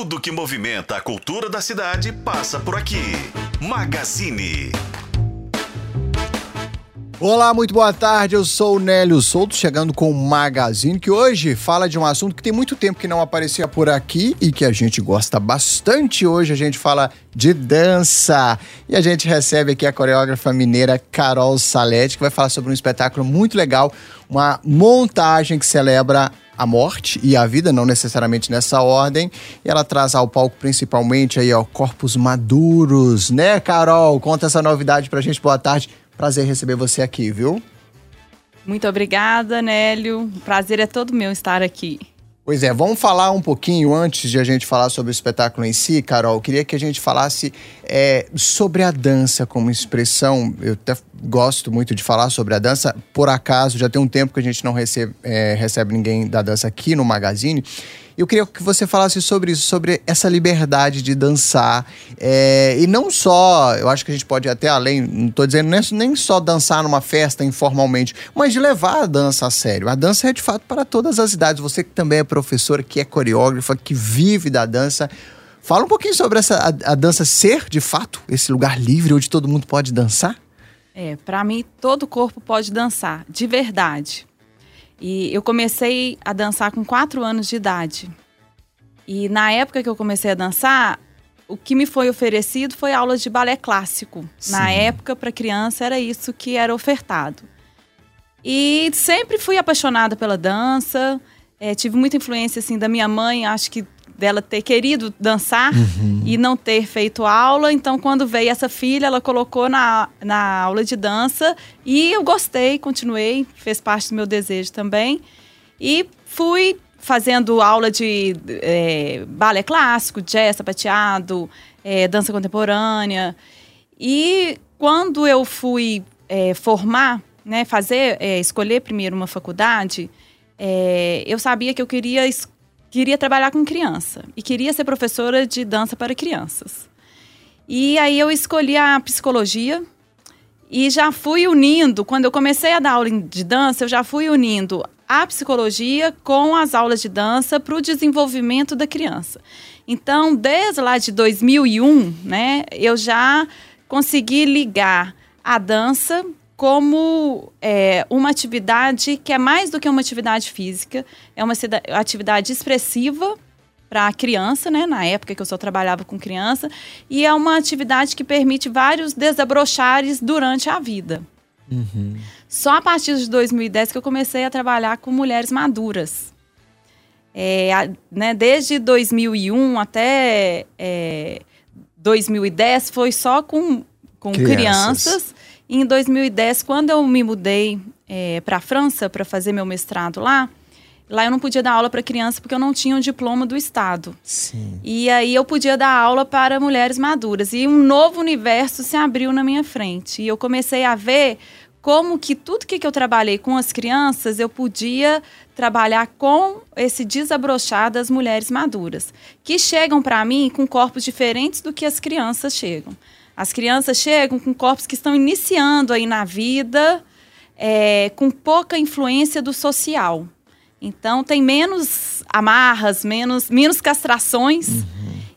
Tudo que movimenta a cultura da cidade passa por aqui. Magazine. Olá, muito boa tarde. Eu sou o Nélio Souto, chegando com o Magazine, que hoje fala de um assunto que tem muito tempo que não aparecia por aqui e que a gente gosta bastante. Hoje a gente fala de dança. E a gente recebe aqui a coreógrafa mineira Carol Salete, que vai falar sobre um espetáculo muito legal, uma montagem que celebra a morte e a vida, não necessariamente nessa ordem. E ela traz ao palco principalmente aí, ó, corpos maduros, né, Carol? Conta essa novidade pra gente. Boa tarde. Prazer receber você aqui, viu? Muito obrigada, Nélio. O prazer é todo meu estar aqui. Pois é, vamos falar um pouquinho antes de a gente falar sobre o espetáculo em si, Carol. Eu queria que a gente falasse é, sobre a dança como expressão. Eu até gosto muito de falar sobre a dança. Por acaso, já tem um tempo que a gente não recebe, é, recebe ninguém da dança aqui no Magazine. Eu queria que você falasse sobre isso, sobre essa liberdade de dançar. É, e não só, eu acho que a gente pode ir até além, não estou dizendo nem, nem só dançar numa festa informalmente, mas de levar a dança a sério. A dança é de fato para todas as idades. Você que também é professora, que é coreógrafa, que vive da dança. Fala um pouquinho sobre essa, a, a dança ser, de fato, esse lugar livre onde todo mundo pode dançar. É, para mim, todo corpo pode dançar, de verdade. E eu comecei a dançar com quatro anos de idade. E na época que eu comecei a dançar, o que me foi oferecido foi aulas de balé clássico. Sim. Na época, para criança, era isso que era ofertado. E sempre fui apaixonada pela dança. É, tive muita influência assim da minha mãe. Acho que dela ter querido dançar uhum. e não ter feito aula. Então, quando veio essa filha, ela colocou na, na aula de dança e eu gostei, continuei, fez parte do meu desejo também. E fui fazendo aula de é, balé clássico, jazz, sapateado, é, dança contemporânea. E quando eu fui é, formar, né, fazer, é, escolher primeiro uma faculdade, é, eu sabia que eu queria queria trabalhar com criança e queria ser professora de dança para crianças. E aí eu escolhi a psicologia e já fui unindo, quando eu comecei a dar aula de dança, eu já fui unindo a psicologia com as aulas de dança para o desenvolvimento da criança. Então, desde lá de 2001, né, eu já consegui ligar a dança como é, uma atividade que é mais do que uma atividade física, é uma atividade expressiva para a criança, né, na época que eu só trabalhava com criança, e é uma atividade que permite vários desabrochares durante a vida. Uhum. Só a partir de 2010 que eu comecei a trabalhar com mulheres maduras. É, a, né, desde 2001 até é, 2010 foi só com, com crianças. crianças em 2010, quando eu me mudei é, para a França para fazer meu mestrado lá, lá eu não podia dar aula para criança porque eu não tinha um diploma do Estado. Sim. E aí eu podia dar aula para mulheres maduras. E um novo universo se abriu na minha frente. E eu comecei a ver como que tudo que, que eu trabalhei com as crianças, eu podia trabalhar com esse desabrochar das mulheres maduras, que chegam para mim com corpos diferentes do que as crianças chegam. As crianças chegam com corpos que estão iniciando aí na vida, é, com pouca influência do social. Então tem menos amarras, menos, menos castrações. Uhum.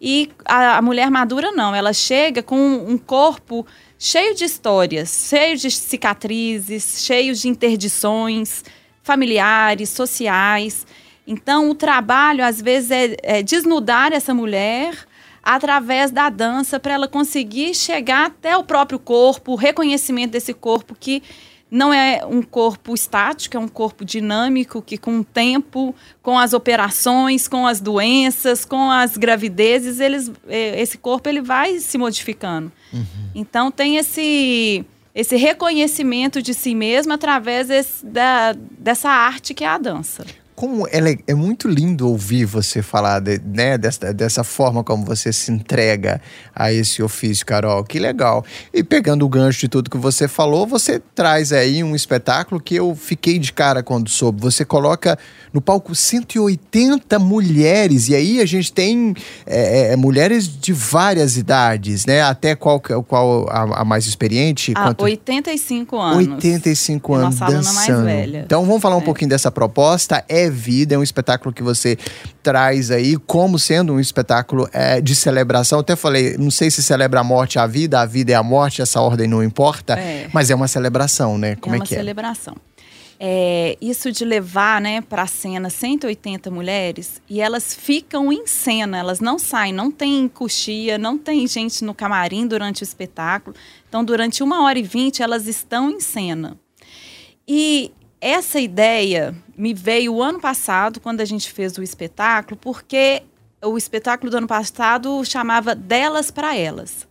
E a, a, mulher madura não, ela chega com um corpo cheio de histórias, cheio de cicatrizes, cheio de interdições familiares, sociais. Então o trabalho às vezes é, é desnudar essa mulher através da dança para ela conseguir chegar até o próprio corpo, o reconhecimento desse corpo que não é um corpo estático, é um corpo dinâmico que com o tempo, com as operações, com as doenças, com as gravidezes, eles, é, esse corpo ele vai se modificando. Uhum. Então tem esse esse reconhecimento de si mesmo através desse, da, dessa arte que é a dança como é, é muito lindo ouvir você falar de, né, dessa, dessa forma como você se entrega a esse ofício, Carol. Que legal. E pegando o gancho de tudo que você falou, você traz aí um espetáculo que eu fiquei de cara quando soube. Você coloca no palco 180 mulheres, e aí a gente tem é, é, é, mulheres de várias idades, né? Até qual, qual a, a mais experiente? Ah, Quanto? 85 anos. 85 anos dançando. Mais velha. Então vamos falar um é. pouquinho dessa proposta. É vida, é um espetáculo que você traz aí como sendo um espetáculo é, de celebração. Eu até falei, não sei se celebra a morte a vida, a vida é a morte, essa ordem não importa, é. mas é uma celebração, né? Como é, é que é? uma celebração. É, isso de levar né, para a cena 180 mulheres e elas ficam em cena, elas não saem, não tem coxia, não tem gente no camarim durante o espetáculo. Então, durante uma hora e vinte, elas estão em cena. E essa ideia me veio ano passado, quando a gente fez o espetáculo, porque o espetáculo do ano passado chamava Delas para Elas.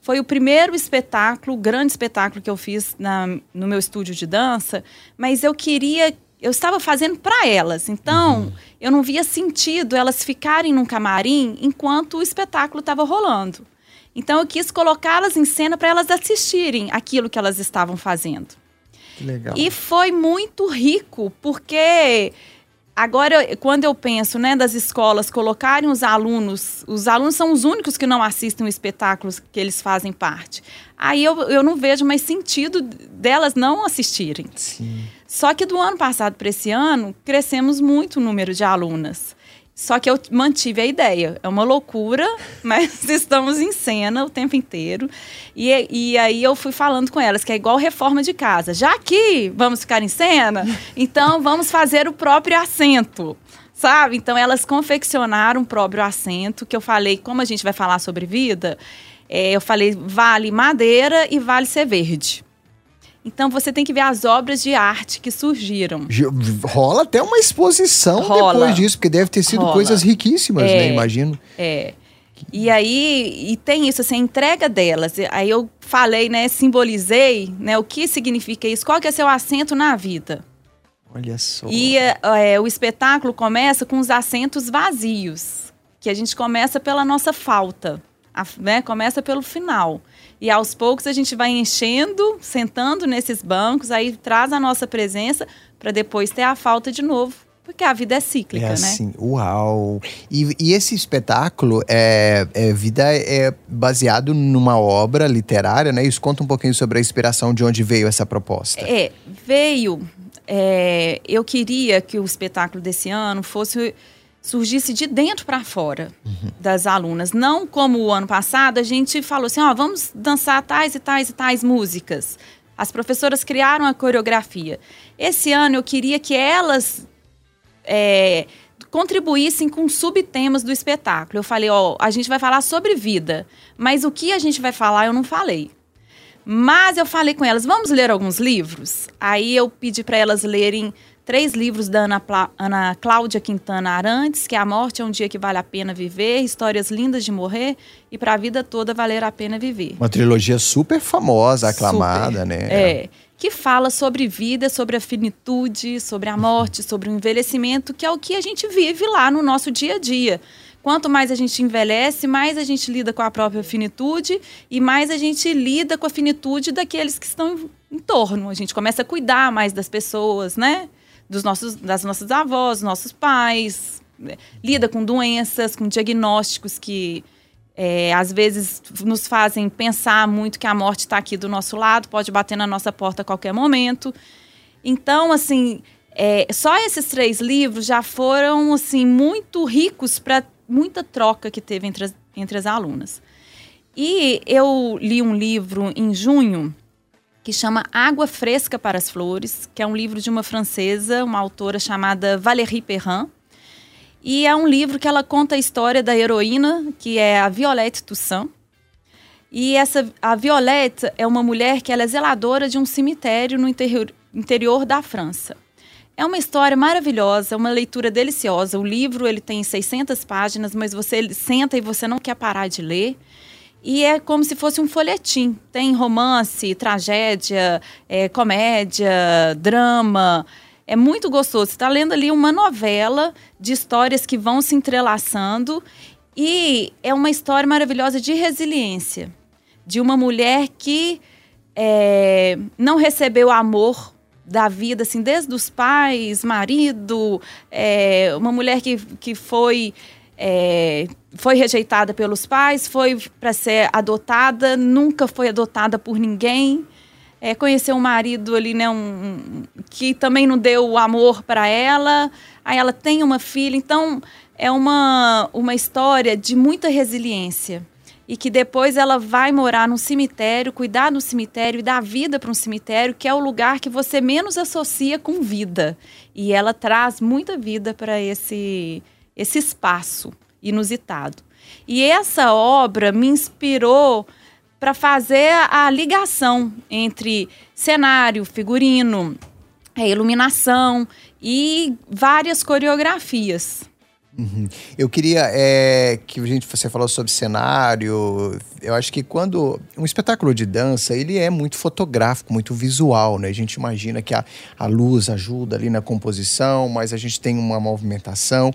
Foi o primeiro espetáculo, grande espetáculo que eu fiz na, no meu estúdio de dança, mas eu queria eu estava fazendo para elas. Então, uhum. eu não via sentido elas ficarem num camarim enquanto o espetáculo estava rolando. Então, eu quis colocá-las em cena para elas assistirem aquilo que elas estavam fazendo. Que legal. E foi muito rico, porque Agora, quando eu penso né, das escolas colocarem os alunos, os alunos são os únicos que não assistem espetáculos que eles fazem parte. Aí eu, eu não vejo mais sentido delas não assistirem. Sim. Só que do ano passado para esse ano, crescemos muito o número de alunas. Só que eu mantive a ideia. É uma loucura, mas estamos em cena o tempo inteiro. E, e aí eu fui falando com elas que é igual reforma de casa. Já que vamos ficar em cena, então vamos fazer o próprio assento. Sabe? Então elas confeccionaram o próprio assento, que eu falei, como a gente vai falar sobre vida, é, eu falei, vale madeira e vale ser verde. Então você tem que ver as obras de arte que surgiram. Rola até uma exposição Rola. depois disso, porque deve ter sido Rola. coisas riquíssimas, né, é, né? Imagino. É. E aí, e tem isso, assim, a entrega delas. Aí eu falei, né, simbolizei, né, o que significa isso, qual que é seu assento na vida. Olha só. E é, o espetáculo começa com os assentos vazios, que a gente começa pela nossa falta, a, né, começa pelo final. E aos poucos a gente vai enchendo, sentando nesses bancos, aí traz a nossa presença para depois ter a falta de novo. Porque a vida é cíclica, é né? assim, né? Uau! E, e esse espetáculo, é, é, Vida é baseado numa obra literária, né? Isso conta um pouquinho sobre a inspiração de onde veio essa proposta. É, veio. É, eu queria que o espetáculo desse ano fosse surgisse de dentro para fora uhum. das alunas. Não como o ano passado, a gente falou assim: ó, vamos dançar tais e tais e tais músicas. As professoras criaram a coreografia. Esse ano eu queria que elas é, contribuíssem com subtemas do espetáculo. Eu falei: ó, a gente vai falar sobre vida, mas o que a gente vai falar eu não falei. Mas eu falei com elas: vamos ler alguns livros? Aí eu pedi para elas lerem três livros da Ana, Ana Cláudia Quintana Arantes, que é A Morte é um Dia que Vale a Pena Viver, Histórias Lindas de Morrer e Para a Vida Toda Valer a Pena Viver. Uma trilogia super famosa, aclamada, super, né? É. Que fala sobre vida, sobre a finitude, sobre a morte, sobre o envelhecimento, que é o que a gente vive lá no nosso dia a dia. Quanto mais a gente envelhece, mais a gente lida com a própria finitude e mais a gente lida com a finitude daqueles que estão em, em torno. A gente começa a cuidar mais das pessoas, né? Dos nossos, das nossas avós, nossos pais, lida com doenças, com diagnósticos que é, às vezes nos fazem pensar muito que a morte está aqui do nosso lado, pode bater na nossa porta a qualquer momento. Então, assim, é, só esses três livros já foram assim muito ricos para muita troca que teve entre as, entre as alunas. E eu li um livro em junho que chama Água Fresca para as Flores, que é um livro de uma francesa, uma autora chamada Valérie Perrin. E é um livro que ela conta a história da heroína, que é a Violette Toussaint. E essa a Violette é uma mulher que ela é zeladora de um cemitério no interior, interior da França. É uma história maravilhosa, uma leitura deliciosa. O livro ele tem 600 páginas, mas você senta e você não quer parar de ler. E é como se fosse um folhetim. Tem romance, tragédia, é, comédia, drama. É muito gostoso. Você está lendo ali uma novela de histórias que vão se entrelaçando. E é uma história maravilhosa de resiliência. De uma mulher que é, não recebeu amor da vida, assim, desde os pais, marido, é, uma mulher que, que foi é, foi rejeitada pelos pais, foi para ser adotada, nunca foi adotada por ninguém. é, conheceu um marido ali, né, um, que também não deu amor para ela. Aí ela tem uma filha, então é uma, uma história de muita resiliência. E que depois ela vai morar num cemitério, cuidar do cemitério e dar vida para um cemitério, que é o lugar que você menos associa com vida. E ela traz muita vida para esse, esse espaço inusitado. E essa obra me inspirou para fazer a ligação entre cenário, figurino, é, iluminação e várias coreografias. Uhum. Eu queria é, que a gente você falou sobre cenário. Eu acho que quando um espetáculo de dança ele é muito fotográfico, muito visual, né? A gente imagina que a, a luz ajuda ali na composição, mas a gente tem uma movimentação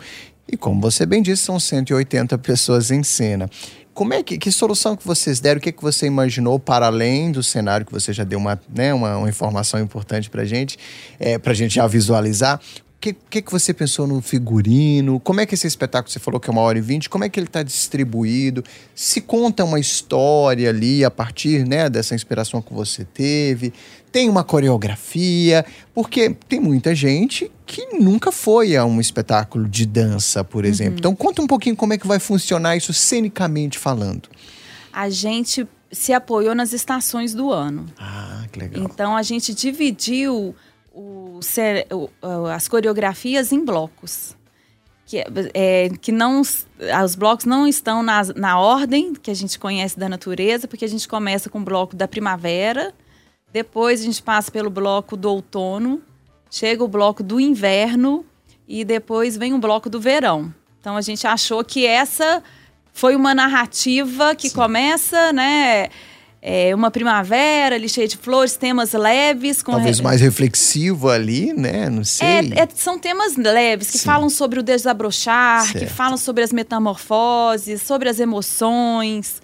e como você bem disse, são 180 pessoas em cena. Como é que, que solução que vocês deram? O que, que você imaginou para além do cenário que você já deu uma, né, uma, uma informação importante para gente, é, para gente já visualizar? O que, que, que você pensou no figurino? Como é que esse espetáculo, você falou que é uma hora e vinte, como é que ele está distribuído? Se conta uma história ali a partir né, dessa inspiração que você teve? Tem uma coreografia? Porque tem muita gente que nunca foi a um espetáculo de dança, por uhum. exemplo. Uhum. Então conta um pouquinho como é que vai funcionar isso cenicamente falando. A gente se apoiou nas estações do ano. Ah, que legal. Então a gente dividiu o, o, as coreografias em blocos. Que, é, que não os blocos não estão na, na ordem que a gente conhece da natureza, porque a gente começa com o bloco da primavera, depois a gente passa pelo bloco do outono, chega o bloco do inverno e depois vem o bloco do verão. Então a gente achou que essa foi uma narrativa que Sim. começa, né? É, uma primavera ali cheia de flores, temas leves. Com Talvez re... mais reflexivo ali, né? Não sei. É, é, são temas leves que Sim. falam sobre o desabrochar, certo. que falam sobre as metamorfoses, sobre as emoções.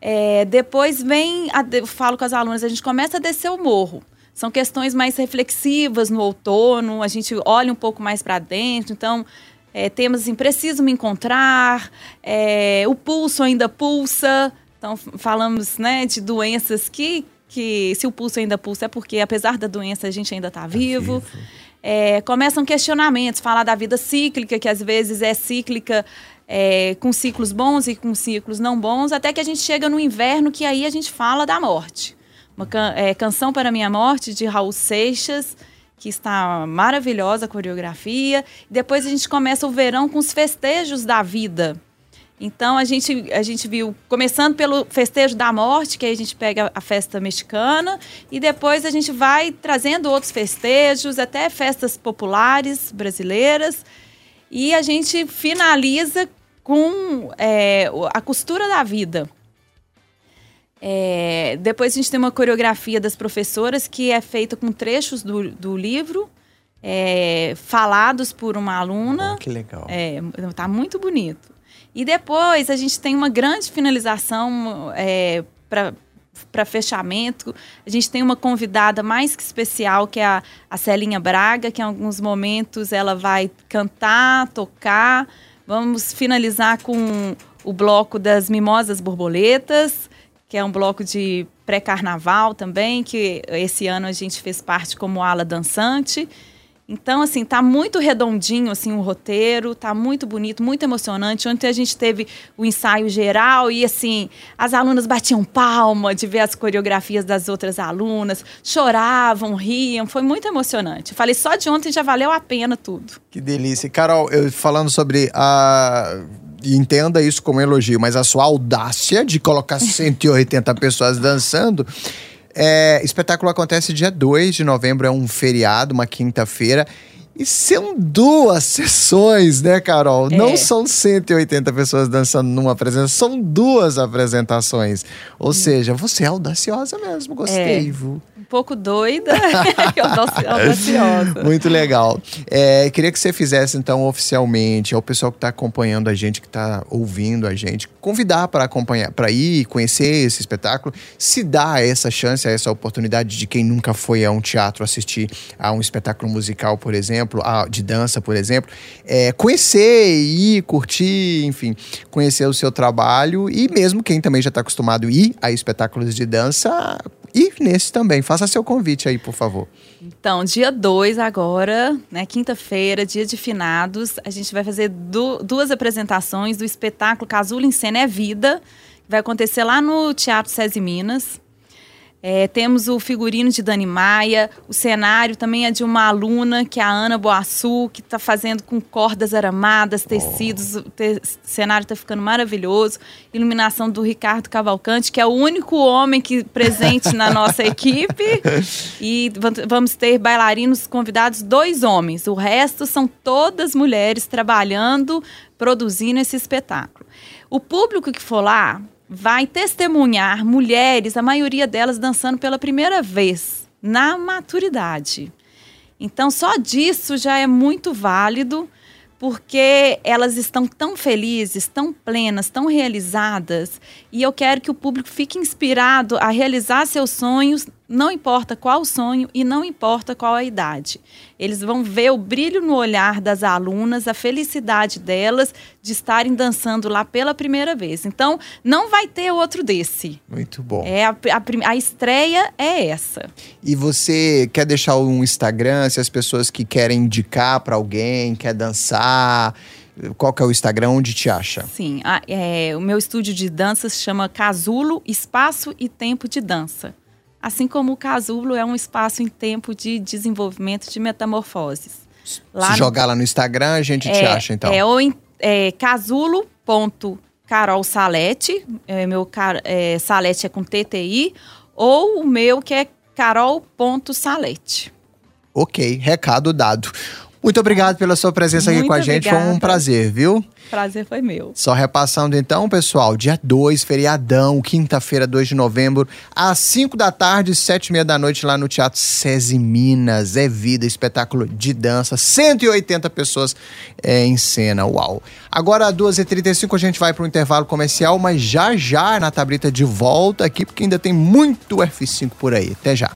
É, depois vem, a, eu falo com as alunas, a gente começa a descer o morro. São questões mais reflexivas no outono, a gente olha um pouco mais para dentro. Então, é, temas assim, preciso me encontrar, é, o pulso ainda pulsa, então, falamos né, de doenças que, que, se o pulso ainda pulsa, é porque, apesar da doença, a gente ainda está tá vivo. vivo. É, começam questionamentos, falar da vida cíclica, que às vezes é cíclica é, com ciclos bons e com ciclos não bons, até que a gente chega no inverno, que aí a gente fala da morte. Uma can é, canção para minha morte, de Raul Seixas, que está maravilhosa a coreografia. Depois a gente começa o verão com os festejos da vida. Então a gente, a gente viu, começando pelo festejo da morte, que aí a gente pega a festa mexicana, e depois a gente vai trazendo outros festejos, até festas populares brasileiras, e a gente finaliza com é, a costura da vida. É, depois a gente tem uma coreografia das professoras que é feita com trechos do, do livro, é, falados por uma aluna. Oh, que legal. É, tá muito bonito. E depois a gente tem uma grande finalização é, para fechamento. A gente tem uma convidada mais que especial, que é a, a Celinha Braga, que em alguns momentos ela vai cantar, tocar. Vamos finalizar com o bloco das Mimosas Borboletas, que é um bloco de pré-carnaval também, que esse ano a gente fez parte como ala dançante. Então, assim, tá muito redondinho assim o roteiro, tá muito bonito, muito emocionante. Ontem a gente teve o ensaio geral e assim, as alunas batiam palma de ver as coreografias das outras alunas, choravam, riam, foi muito emocionante. falei, só de ontem já valeu a pena tudo. Que delícia. Carol, eu falando sobre a entenda isso como elogio, mas a sua audácia de colocar 180 pessoas dançando é, espetáculo acontece dia 2 de novembro, é um feriado, uma quinta-feira. E são duas sessões, né, Carol? É. Não são 180 pessoas dançando numa apresentação, são duas apresentações. Ou hum. seja, você é audaciosa mesmo, gostei, é. viu? pouco doida e audaciosa. Muito legal. É, queria que você fizesse, então, oficialmente, ao pessoal que está acompanhando a gente, que está ouvindo a gente, convidar para acompanhar, para ir conhecer esse espetáculo, se dá essa chance, essa oportunidade de quem nunca foi a um teatro assistir a um espetáculo musical, por exemplo, a, de dança, por exemplo, é, conhecer, ir, curtir, enfim, conhecer o seu trabalho e mesmo quem também já está acostumado a ir a espetáculos de dança, e nesse também. Faça seu convite aí, por favor. Então, dia 2 agora, né, quinta-feira, dia de finados, a gente vai fazer du duas apresentações do espetáculo Casulo em Cena é Vida, que vai acontecer lá no Teatro SESI Minas. É, temos o figurino de Dani Maia, o cenário também é de uma aluna, que é a Ana Boaçu, que está fazendo com cordas aramadas, tecidos, oh. o te cenário está ficando maravilhoso. Iluminação do Ricardo Cavalcante, que é o único homem que presente na nossa equipe. E vamos ter bailarinos convidados, dois homens. O resto são todas mulheres trabalhando, produzindo esse espetáculo. O público que for lá vai testemunhar mulheres, a maioria delas dançando pela primeira vez, na maturidade. Então, só disso já é muito válido, porque elas estão tão felizes, tão plenas, tão realizadas, e eu quero que o público fique inspirado a realizar seus sonhos não importa qual o sonho e não importa qual a idade. Eles vão ver o brilho no olhar das alunas, a felicidade delas de estarem dançando lá pela primeira vez. Então, não vai ter outro desse. Muito bom. É a, a, a estreia é essa. E você quer deixar um Instagram, se as pessoas que querem indicar para alguém, quer dançar, qual que é o Instagram, onde te acha? Sim, a, é, o meu estúdio de dança se chama Casulo Espaço e Tempo de Dança. Assim como o casulo é um espaço em tempo de desenvolvimento de metamorfoses. Lá Se jogar lá no Instagram, a gente é, te acha, então. É, ou é casulo.carol Salete, é, meu é, Salete é com TTI, ou o meu que é carol.salete. Ok, recado dado. Muito obrigado pela sua presença Muito aqui com a gente. Obrigada. Foi um prazer, viu? Prazer foi meu. Só repassando então, pessoal, dia 2, feriadão, quinta-feira, 2 de novembro, às 5 da tarde, 7 e meia da noite, lá no Teatro SESI Minas. É vida, espetáculo de dança, 180 pessoas é, em cena, uau. Agora, às 2h35, a gente vai para o intervalo comercial, mas já já na Tabrita de volta aqui, porque ainda tem muito F5 por aí. Até já.